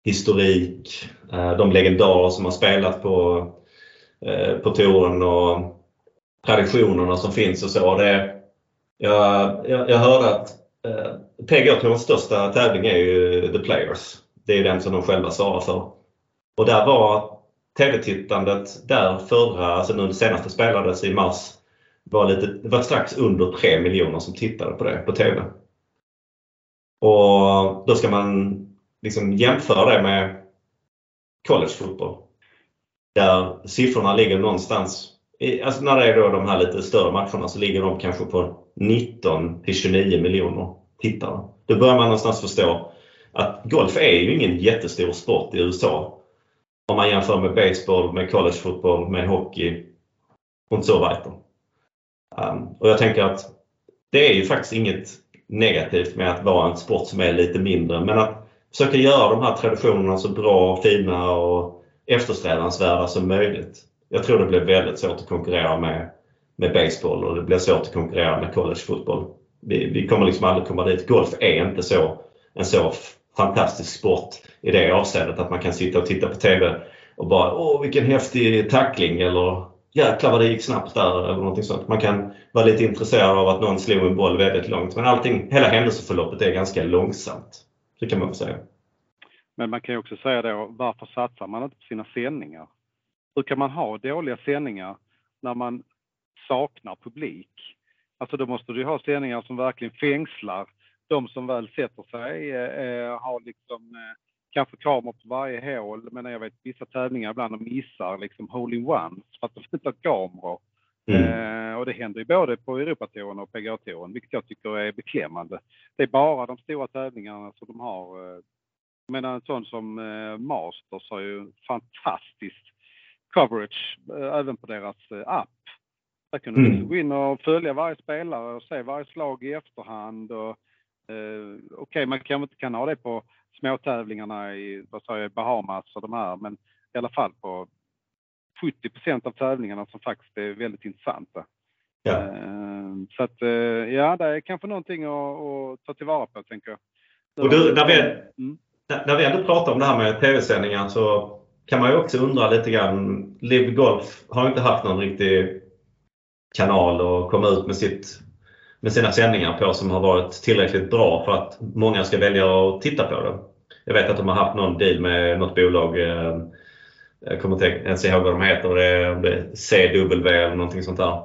historik, eh, de legendarer som har spelat på, eh, på touren och traditionerna som finns och så. Det, jag, jag, jag hörde att eh, PGA-tourens största tävling är ju The Players. Det är den som de själva svarar för. Och där var TV-tittandet där förra, alltså nu senaste spelades i mars, var lite, var strax under 3 miljoner som tittade på det på TV. Och då ska man liksom jämföra det med collegefotboll. Där siffrorna ligger någonstans, alltså när det är då de här lite större matcherna så ligger de kanske på 19 till 29 miljoner tittare. Då börjar man någonstans förstå att golf är ju ingen jättestor sport i USA. Om man jämför med baseball, med collegefotboll, med hockey och så vidare. Um, och jag tänker att det är ju faktiskt inget negativt med att vara en sport som är lite mindre men att försöka göra de här traditionerna så bra, fina och eftersträvansvärda som möjligt. Jag tror det blir väldigt svårt att konkurrera med, med baseball och det blir svårt att konkurrera med collegefotboll. Vi, vi kommer liksom aldrig komma dit. Golf är inte så, en så fantastisk sport i det avseendet att man kan sitta och titta på TV och bara åh vilken häftig tackling eller jäklar vad det gick snabbt där eller någonting sånt. Man kan vara lite intresserad av att någon slog en boll väldigt långt men allting, hela händelseförloppet är ganska långsamt. Det kan man väl säga. Men man kan ju också säga då, varför satsar man inte på sina sändningar? Hur kan man ha dåliga sändningar när man saknar publik? Alltså då måste du ha sändningar som verkligen fängslar de som väl sätter sig, eh, har liksom eh, kanske kameror på varje hål, men jag vet vissa tävlingar ibland missar liksom hole-in-ones för att de inte har kameror. Mm. Eh, och det händer ju både på Europatouren och PGA-touren, vilket jag tycker är beklämmande. Det är bara de stora tävlingarna som de har. Eh, menar en sån som eh, Masters har ju fantastiskt coverage eh, även på deras eh, app. Där kan du mm. liksom gå in och följa varje spelare och se varje slag i efterhand. Och, eh, Okej, okay, man kanske inte kan ha det på småtävlingarna i vad säger jag, Bahamas och de här, men i alla fall på 70 procent av tävlingarna som faktiskt är väldigt intressanta. Ja. Eh, så att eh, ja, det är kanske någonting att, att ta tillvara på, tänker jag. Och du, när, vi, mm. när vi ändå pratar om det här med tv-sändningar så kan man ju också undra lite grann. Live Golf har inte haft någon riktig kanal att komma ut med sitt med sina sändningar på som har varit tillräckligt bra för att många ska välja att titta på det. Jag vet att de har haft någon deal med något bolag. Eh, jag kommer inte ens ihåg vad de heter. Det är CW eller någonting sånt där.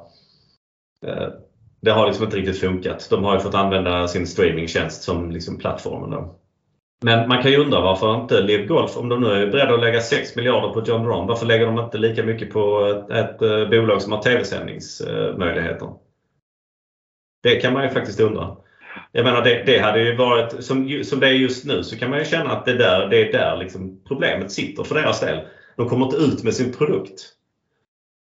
Eh, det har liksom inte riktigt funkat. De har ju fått använda sin streamingtjänst som liksom plattformen. Då. Men man kan ju undra varför inte Live Golf, om de nu är beredda att lägga 6 miljarder på John Rahm, varför lägger de inte lika mycket på ett, ett eh, bolag som har tv-sändningsmöjligheter? Det kan man ju faktiskt undra. Jag menar det, det hade ju varit, som, som det är just nu så kan man ju känna att det, där, det är där liksom problemet sitter för deras del. De kommer inte ut med sin produkt.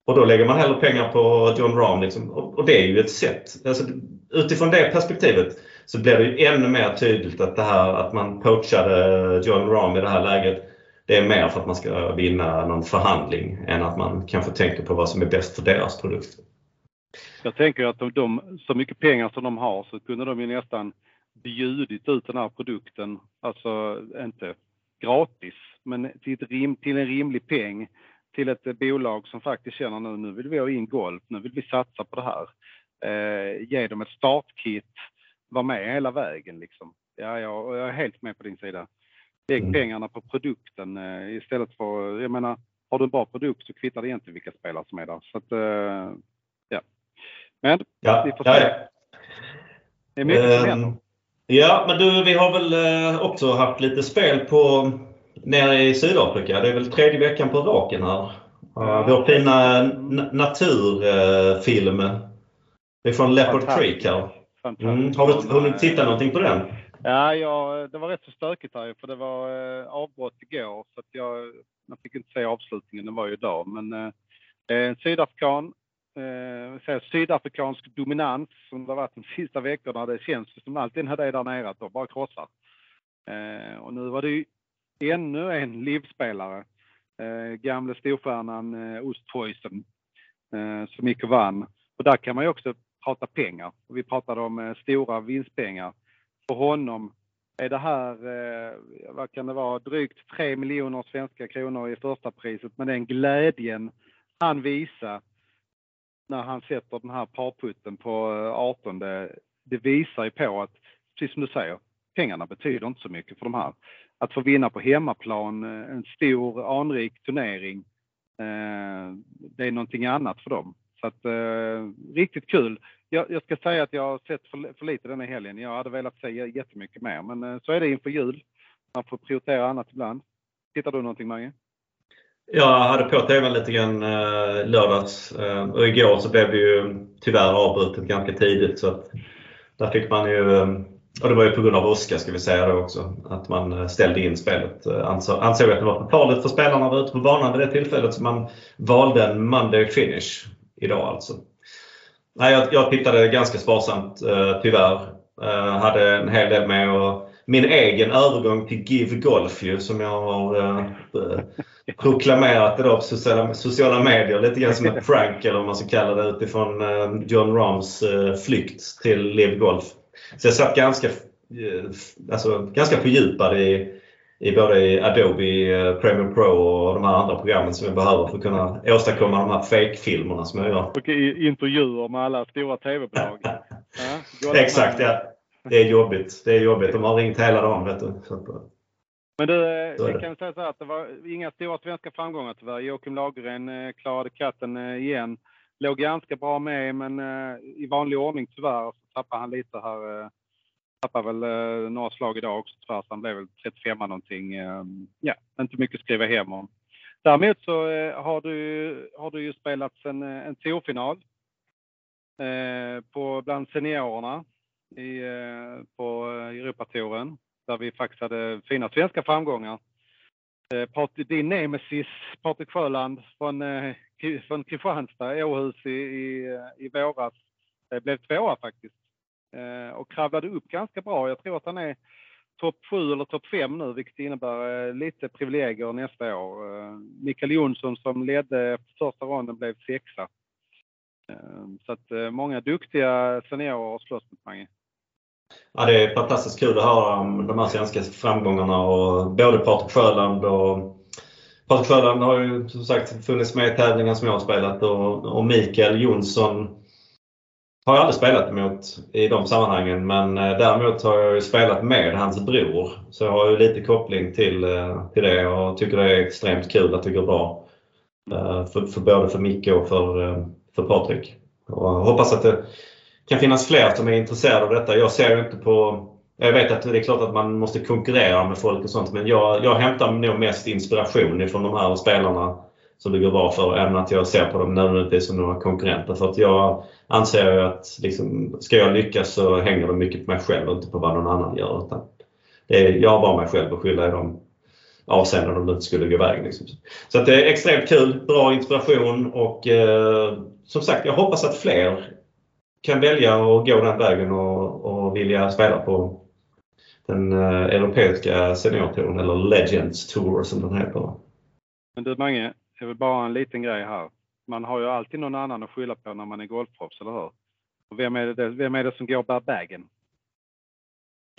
Och då lägger man hellre pengar på John Rahm. Liksom. Och, och, det är ju ett sätt. Alltså, utifrån det perspektivet så blir det ju ännu mer tydligt att det här att man poachade John Rahm i det här läget det är mer för att man ska vinna någon förhandling än att man kanske tänker på vad som är bäst för deras produkt. Jag tänker att de, de, så mycket pengar som de har så kunde de ju nästan bjudit ut den här produkten, alltså inte gratis, men till, ett rim, till en rimlig peng till ett bolag som faktiskt känner nu, nu vill vi ha in golf, nu vill vi satsa på det här. Eh, ge dem ett startkit, vara med hela vägen liksom. Ja, jag, jag är helt med på din sida. Lägg mm. pengarna på produkten eh, istället för, jag menar, har du en bra produkt så kvittar det egentligen vilka spelare som är där. Så att, eh, men ja, vi får se. Ja, Det är mycket som händer. Ja, men du, vi har väl eh, också haft lite spel på nere i Sydafrika. Det är väl tredje veckan på raken här. Ja. Vår fina naturfilm. Det är från Leopard Creek här. Mm. Har, du, du tittat någonting på den? Ja, ja, det var rätt så stökigt här för det var eh, avbrott igår så att jag, jag fick inte se avslutningen, det var ju idag. Men eh, sydafrikan, eh, sydafrikansk dominans som det har varit de sista veckorna. Det känns som alltid när det är där nere att de bara krossar. Eh, och nu var det ju ännu en livspelare. Eh, gamle storstjärnan eh, Ostpreussen eh, som gick och vann. Och där kan man ju också prata pengar. Vi pratade om eh, stora vinstpengar. För honom är det här, eh, vad kan det vara, drygt 3 miljoner svenska kronor i första priset. Men den glädjen han visar när han sätter den här parputten på eh, 18, det, det visar ju på att, precis som du säger, pengarna betyder inte så mycket för de här. Att få vinna på hemmaplan, eh, en stor anrik turnering, eh, det är någonting annat för dem. Så att, eh, riktigt kul. Jag, jag, ska säga att jag har sett för, för lite den här helgen. Jag hade velat se jättemycket mer, men eh, så är det inför jul. Man får prioritera annat ibland. Tittar du någonting Mange? Jag hade på TVn lite grann eh, lördags eh, och igår så blev det ju tyvärr avbrutet ganska tidigt så att där fick man ju eh, och det var ju på grund av åska ska vi säga då också, att man ställde in spelet. Ansåg, ansåg att det var för farligt för spelarna att vara ute på banan vid det tillfället så man valde en Monday finish idag alltså. Nej, jag, jag tittade ganska sparsamt eh, tyvärr. Eh, hade en hel del med och min egen övergång till Give Golf ju, som jag har eh, proklamerat idag på sociala, sociala medier. Lite grann som ett prank eller vad man ska kalla det utifrån eh, John Rahms eh, flykt till Live Golf. Så jag satt ganska, eh, alltså, ganska fördjupad i, i både i Adobe eh, Premiere Pro och de här andra programmen som jag behöver för att kunna åstadkomma de här fake-filmerna som jag gör. Och intervjuer med alla stora TV-bolag. ja, Exakt, ja. Det är jobbigt. Det är jobbigt. De har ringt hela dagen, vet du. Så, men du, vi kan säga så här att det var inga stora svenska framgångar tyvärr. Joakim Lagergren eh, klarade katten igen. Låg ganska bra med, men i vanlig ordning tyvärr tappade han lite här. Tappade väl eh, några slag idag också tyvärr, så han blev väl 35 någonting. Ehm, ja, inte mycket att skriva hem om. Däremot så eh, har du, har du ju spelat en, eh, en storfinal eh, på, bland seniorerna i, på Europatouren där vi faktiskt hade fina svenska framgångar. Din nemesis Patrik Sjöland från, från Kristianstad, Åhus i, i, i våras, blev tvåa faktiskt. Eh, och kravlade upp ganska bra. Jag tror att han är topp 7 eller topp 5 nu, vilket innebär eh, lite privilegier nästa år. Eh, Mikael Jonsson som ledde första ronden blev sexa. Så att många duktiga seniorer har slåss mot Mange. Ja, det är fantastiskt kul att höra om de här svenska framgångarna och både Patrik Sjöland och Patrik Sjöland har ju som sagt funnits med i tävlingar som jag har spelat och, och Mikael Jonsson har jag aldrig spelat mot i de sammanhangen men eh, däremot har jag spelat med hans bror. Så jag har ju lite koppling till, eh, till det och tycker det är extremt kul att det går bra. Eh, för, för både för Micke och för, för Patrik. Och jag hoppas att det kan finnas fler som är intresserade av detta. Jag ser inte på jag vet att det är klart att man måste konkurrera med folk och sånt men jag, jag hämtar nog mest inspiration ifrån de här spelarna som det går bra för även att jag ser på dem nödvändigtvis som några konkurrenter. För att jag anser ju att liksom, ska jag lyckas så hänger det mycket på mig själv och inte på vad någon annan gör. Utan det är, jag har bara mig själv att skylla i de avseenden om det inte skulle gå vägen. Liksom. Så att det är extremt kul, bra inspiration och eh, som sagt jag hoppas att fler kan välja att gå den vägen och, och vilja spela på den eh, europeiska seniortouren eller Legends Tour som den heter. Men du Mange, är väl bara en liten grej här. Man har ju alltid någon annan att skylla på när man är golfproffs, eller hur? Och vem, är det, vem är det som går och bär bagen?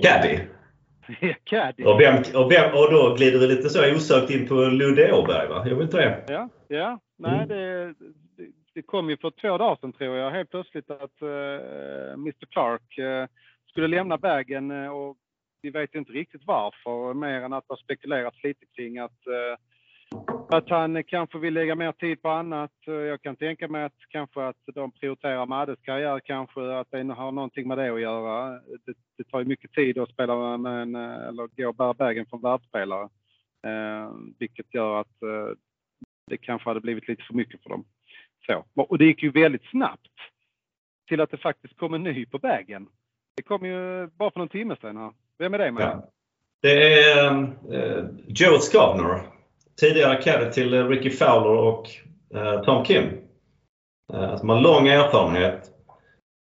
Caddy. Caddy. Och, vem, och, vem, och då glider du lite så osökt in på Ludde Åberg, va? Jag vill inte? Ja, ja. Nej, mm. det, det, kom ju för två dagar sedan, tror jag, helt plötsligt att uh, eh, Mr Clark uh, skulle lämna bagen uh, och vi vet inte riktigt varför, mer än att det har spekulerats lite kring att att han kanske vill lägga mer tid på annat. Eh, jag kan tänka mig att kanske att de prioriterar Maddes karriär kanske, att det har någonting med det att göra. Det, det tar ju mycket tid att spela med en, eller gå och bära vägen från världsspelare. Eh, vilket gör att eh, det kanske hade blivit lite för mycket för dem. Så. Och det gick ju väldigt snabbt till att det faktiskt kom en ny på vägen. Det kom ju bara för någon timme sedan. Här. Vem är det med? Ja. Det är uh, Joe Scavner. Tidigare caddy till Ricky Fowler och eh, Tom Kim. Eh, alltså som har lång erfarenhet.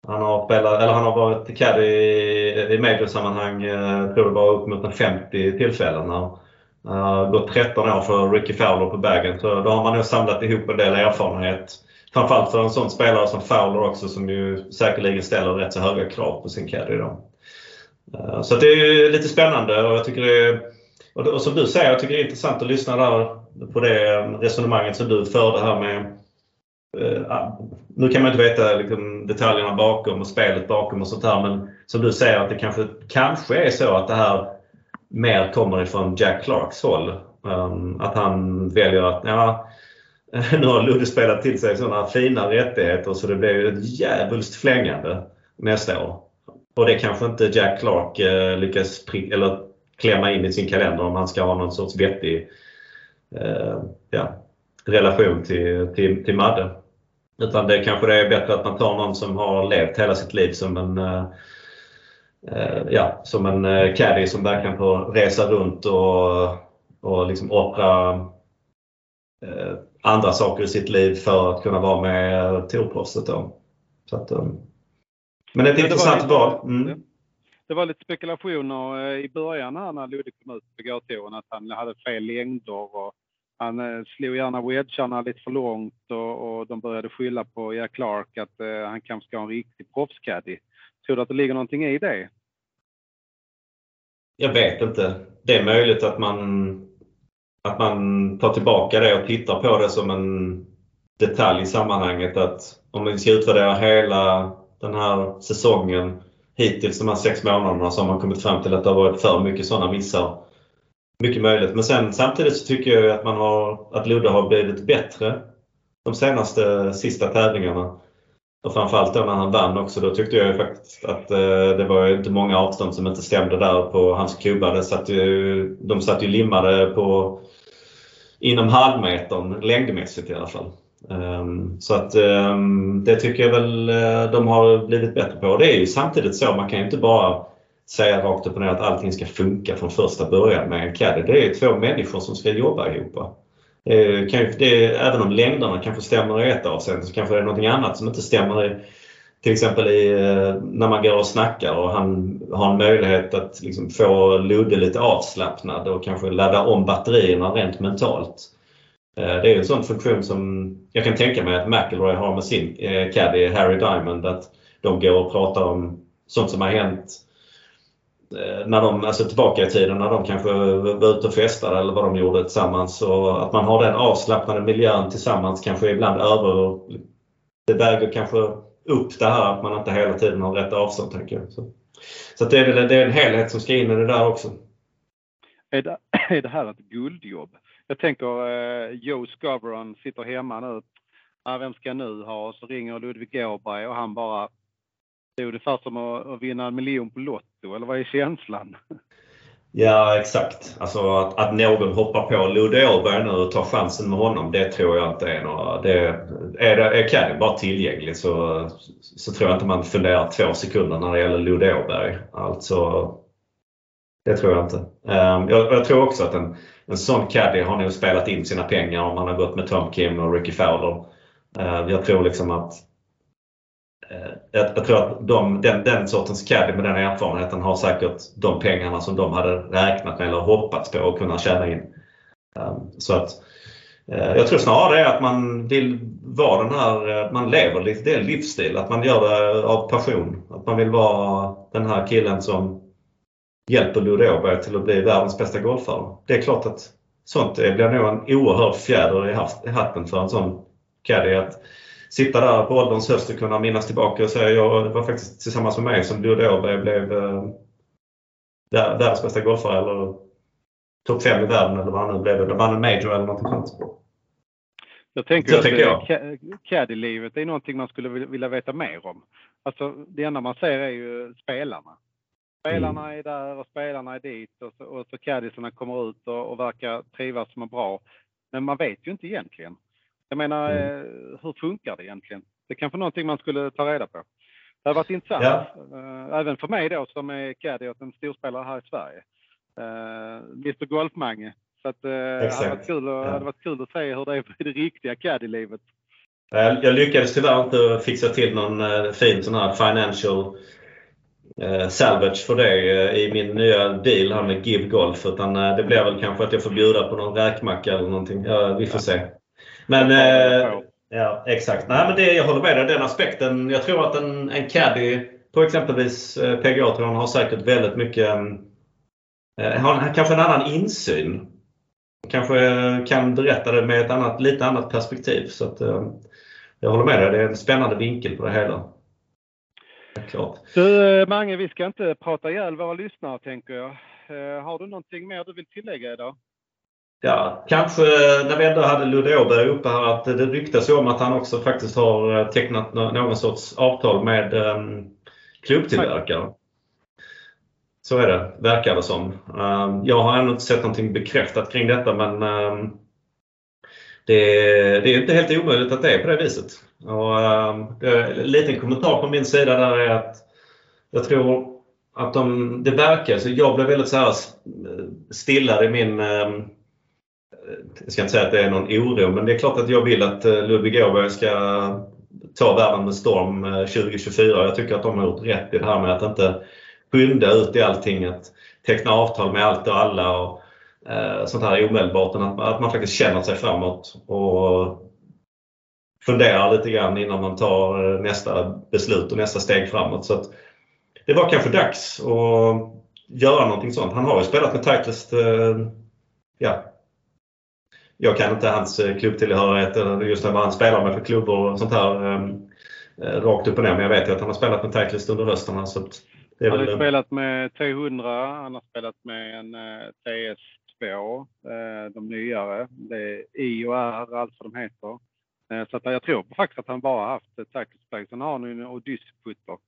Han har, spelat, eller han har varit caddy i, i major-sammanhang, eh, jag tror det var upp mot 50 tillfällen. Han har gått 13 år för Ricky Fowler på bagen. Så då har man nog samlat ihop en del erfarenhet. Framförallt för en sån spelare som Fowler också som ju säkerligen ställer rätt så höga krav på sin caddy. Då. Så det är lite spännande och jag tycker det är, och, som du säger, jag tycker det är intressant att lyssna där på det eh, resonemanget som du förde här med eh, ah, nu kan man inte veta liksom, detaljerna bakom och spelet bakom och sånt här men som du säger att det kanske, kanske är så att det här mer kommer ifrån Jack Clarks håll. Um, att han väljer att, ja, nu har Ludde spelat till sig sådana fina rättigheter så det blir ett djävulskt flängande nästa år. Och det kanske inte Jack Clark eh, lyckas eller klämma in i sin kalender om han ska ha någon sorts vettig uh, ja, relation till, till, till Madde. Utan det kanske det är bättre att man tar någon som har levt hela sitt liv som en uh, Eh, ja, som en eh, caddy som verkligen får resa runt och, och liksom offra eh, andra saker i sitt liv för att kunna vara med Tourproffset. Så att, men ett intressant val. Mm. Det var lite spekulationer eh, i början här när Ludde kom ut på gåtouren att han hade fel längder och han eh, slog gärna wedgarna lite för långt och, och de började skylla på Jack Clark att eh, han kanske ska ha en riktig proffscaddy. Tror du att det ligger någonting i det? Jag vet inte. Det är möjligt att man, att man tar tillbaka det och tittar på det som en detalj i sammanhanget. Att om vi ska utvärdera hela den här säsongen hittills, de här sex månaderna, så har man kommit fram till att det har varit för mycket sådana missar. Mycket möjligt. Men sen samtidigt så tycker jag att, man har, att Ludde har blivit bättre de senaste sista tävlingarna. Och framförallt då när han vann också, då tyckte jag faktiskt att eh, det var inte många avstånd som inte stämde där på hans klubba. Det satt ju, de satt ju limmade på inom halvmetern längdmässigt i alla fall. Um, så att um, det tycker jag väl uh, de har blivit bättre på. Det är ju samtidigt så, man kan ju inte bara säga rakt upp och ner att allting ska funka från första början med en caddy. Det är två människor som ska jobba ihop. Eh, kan ju, det, även om längderna kanske stämmer i ett avseende så kanske det är någonting annat som inte stämmer i, till exempel i, eh, när man går och snackar och han har en möjlighet att liksom få Ludde lite avslappnad och kanske ladda om batterierna rent mentalt. Eh, det är en sån funktion som jag kan tänka mig att McIlroy har med sin eh, caddy Harry Diamond. Att de går och pratar om sånt som har hänt eh, när de, alltså tillbaka i tiden när de kanske var ute och festade eller vad de gjorde tillsammans. Och att man har den avslappnade miljön tillsammans kanske ibland över. Det väger kanske upp det här att man inte hela tiden har rätt avstånd. Tänker jag. Så, så det, är, det är en helhet som ska in i det där också. Är det, är det här ett guldjobb? Jag tänker eh, Joe Scoveron sitter hemma nu. Ah, vem ska jag nu ha? Och så ringer Ludvig Åberg och han bara det är ungefär som att vinna en miljon på Lotto, eller vad är känslan? Ja, exakt. Alltså att, att någon hoppar på Ludde Åberg nu och tar chansen med honom, det tror jag inte är några... Det, är, det, är Caddy bara tillgänglig så, så tror jag inte man funderar två sekunder när det gäller Ludde Åberg. Alltså, det tror jag inte. Um, jag, jag, tror också att en, en sån caddy har nog spelat in sina pengar om man har gått med Tom Kim och Ricky Fowler. Eh, jag tror liksom att eh, jag, tror att de, den, den sortens caddy med den erfarenheten har säkert de pengarna som de hade räknat med eller hoppats på att kunna tjäna in. Ehm, så att eh, jag tror snarare att man vill vara den här, man lever lite, det är en livsstil, att man gör det av passion. Att man vill vara den här killen som hjälper Ludde Åberg till att bli världens bästa golfare. Det är klart att sånt blir nog en oerhörd fjäder i hatten för en sån caddy. Att sitta där på ålderns höst och kunna minnas tillbaka och säga jag var faktiskt tillsammans med mig som Ludde Åberg blev eh, världens bästa golfare. Eller topp 5 i världen eller vad han nu blev. Eller vann en major eller något sånt. Jag tänker Så att tänker jag. caddy-livet är någonting man skulle vilja veta mer om. Alltså, det enda man ser är ju spelarna. Spelarna mm. är där och spelarna är dit och så, och så caddisarna kommer ut och, och verkar trivas som är bra. Men man vet ju inte egentligen. Jag menar, mm. Eh, hur funkar det egentligen? Det är kanske någonting man skulle ta reda på. Det har varit intressant, ja. Eh, även för mig då som är caddy åt en storspelare här i Sverige. Uh, Mr Golfmange. Så att, det hade varit, kul, ja. hade varit kul att se hur det är i det riktiga caddy-livet. Jag lyckades tyvärr inte fixa till någon fin sån här financial eh, salvage för det i min nya deal här med Give Golf. Utan det blir väl kanske att jag får bjuda på någon räkmacka eller någonting. Ja, vi får se. Men eh, ja, exakt. Nej, men det, jag håller med dig den aspekten. Jag tror att en, en caddy på exempelvis eh, PGA har säkert väldigt mycket eh, har kanske en annan insyn. Kanske kan berätta det med ett annat, lite annat perspektiv. Så att, eh, jag håller med dig. Det är en spännande vinkel på det hela. Klart. Du Mange, vi ska inte prata ihjäl våra lyssnare tänker jag. Har du någonting mer du vill tillägga idag? Ja, kanske när vi ändå hade Ludde Åberg uppe här att det ryktas om att han också faktiskt har eh, tecknat någon sorts avtal med um, klubbtillverkare. Så är det, verkar det som. Um, jag har ännu inte sett någonting bekräftat kring detta men um, det, det, är inte helt omöjligt att det är på det viset. Och, um, en liten kommentar på min sida där är att jag tror att de, det verkar, så jag blev väldigt så här stillad i min ehm, jag ska inte säga att det är någon oro, men det är klart att jag vill att eh, Ludvig Åberg ska ta världen med storm eh, 2024. Jag tycker att de har gjort rätt i det här med att inte skynda ut i allting, att teckna avtal med allt och alla och sånt här omedelbart. Att, att man faktiskt känner sig framåt och funderar lite grann innan man tar eh, nästa beslut och nästa steg framåt. Så det var kanske dags att göra någonting sånt. Han har ju spelat med Titleist eh, ja, jag kan inte hans eh, klubbtillhörighet eller just vad han spelar med för klubbor och sånt här eh, rakt upp och ner. Men jag vet ju att han har spelat med Titleist under hösten. Så det han har väl... spelat med T100, han har spelat med en eh, TS2, de nyare. Det är I och R, allt vad de heter. Så att jag tror faktiskt att han bara haft Titleist Sen har han en Odyssey-putter.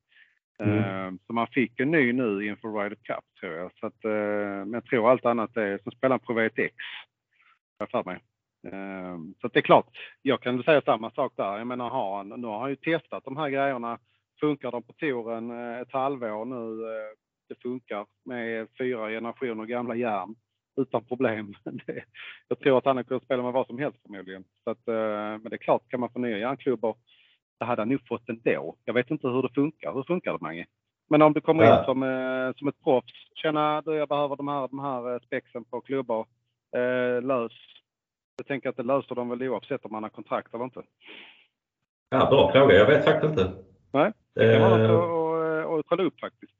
Mm. Så man fick en ny nu inför Ryder Cup tror jag. Så att, men jag tror allt annat är, som spelar på V1X jag för mig. Så det är klart, jag kan säga samma sak där. Jag menar, har han, nu har han ju testat de här grejerna. Funkar de på touren eh, ett halvår nu? Eh, det funkar med fyra generationer gamla järn utan problem. jag tror att han kunnat spela med vad som helst förmodligen. Så att, eh, men det är klart, kan man få nya järnklubbor, det hade han nog fått ändå. Jag vet inte hur det funkar. Hur funkar det Mange? Men om du kommer in som, som ett proffs, känna du jag behöver de här, de här spexen på klubbor eh, lös. Jag tänker att det löser de väl oavsett om man har kontrakt eller inte. Ja, bra fråga. Jag vet faktiskt inte. Nej, det kan vara något att, kolla upp faktiskt.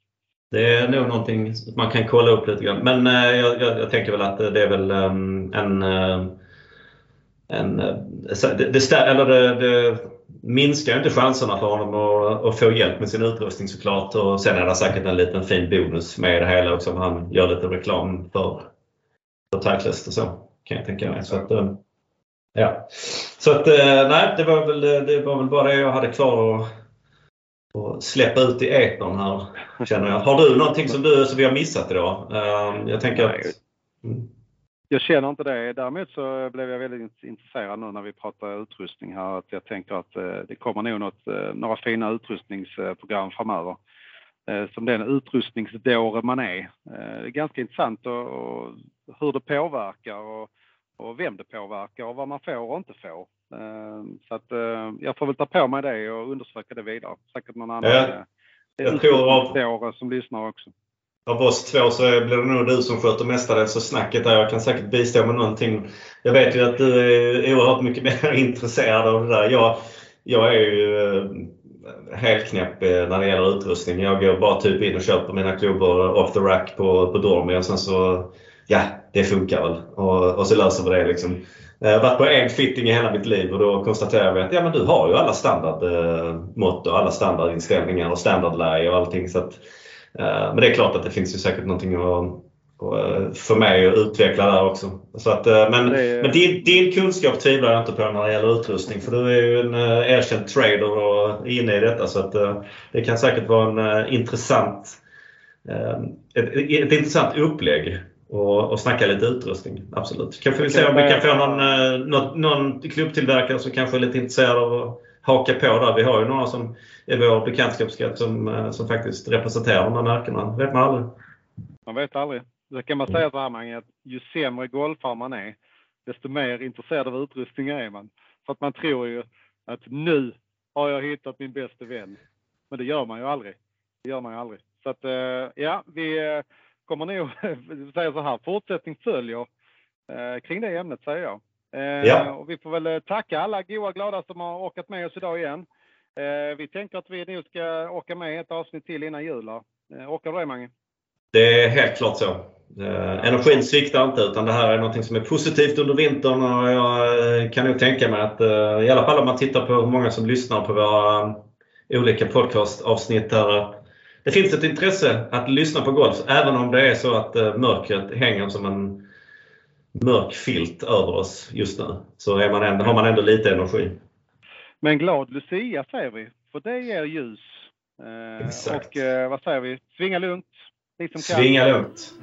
Det är nog någonting man kan kolla upp lite grann. Men eh, jag, jag, jag, tänker väl att det är väl um, en, eh, en eh, det, det, eller det, det minskar inte chanserna för honom att, att, få hjälp med sin utrustning såklart. Och sen är det säkert en liten fin bonus med det hela också om han gör lite reklam för för Tacklist och så. Kan jag tänka mig. Så att, eh, ja. Så att, nej, det var, väl, det var väl bara det jag hade kvar att, att släppa ut i etern här. Känner jag. Har du någonting som, du, som vi har missat idag? Eh, jag tänker att... Mm. Jag känner inte det. Däremot så blev jag väldigt intresserad nu när vi pratar utrustning här. Att jag tänker att det kommer nog något, några fina utrustningsprogram framöver. Som den utrustningsdåre man är. Det är ganska intressant och hur det påverkar och, och vem det påverkar och vad man får och inte får. Eh, så att eh, jag får väl ta på mig det och undersöka det vidare. Säkert någon annan ja, eh, jag tror av, som lyssnar också. Av oss två så blir det nog du som sköter mestadels av snacket där. Jag kan säkert bistå med någonting. Jag vet ju att du är oerhört mycket mer intresserad av det där. Jag, jag är ju helt knäpp när det gäller utrustning. Jag går bara typ in och köper mina klubbor off the rack på, på Dormy och sen så ja, det funkar väl. Och, och så löser vi det. Liksom. Jag har varit på en fitting i hela mitt liv och då konstaterar vi att ja, men du har ju alla standardmått och alla standardinställningar och standardläge och allting. Så att, eh, men det är klart att det finns ju säkert någonting att få mig att utveckla där också. Så att, men är... men din, din, kunskap tvivlar jag inte på när det gäller utrustning för du är ju en erkänd trader och inne i detta så att det kan säkert vara en intressant ett, ett intressant upplägg och, och snacka lite utrustning. Absolut. Kanske vi se om vi kan få någon, eh, någon, någon klubbtillverkare som kanske är lite intresserad av att haka på där. Vi har ju några som är vår bekantskapskrets som, eh, som faktiskt representerar de här märkena. vet man aldrig. Man vet aldrig. Det kan man säga så här Mange, att ju sämre golfare man är, desto mer intresserad av utrustning är man. För att man tror ju att nu har jag hittat min bästa vän. Men det gör man ju aldrig. Det gör man ju aldrig. Så att eh, ja, vi kommer nog säga så här, fortsättning följer eh, kring det ämnet säger jag. Eh, ja. Och vi får väl eh, tacka alla goa glada som har orkat med oss idag igen. Eh, vi tänker att vi nu ska åka med ett avsnitt till innan jul. Eh, orkar du det Mange? Det är helt klart så. Energin sviktar inte utan det här är något som är positivt under vintern och jag kan nog tänka mig att i alla fall om man tittar på hur många som lyssnar på våra olika podcastavsnitt här det finns ett intresse att lyssna på golf även om det är så att eh, mörkret hänger som en mörk filt över oss just nu. Så är man ändå, har man ändå lite energi. Men glad Lucia säger vi, för det ger ljus. Eh, Exakt. Och eh, vad säger vi? Svinga lugnt. Svinga lugnt.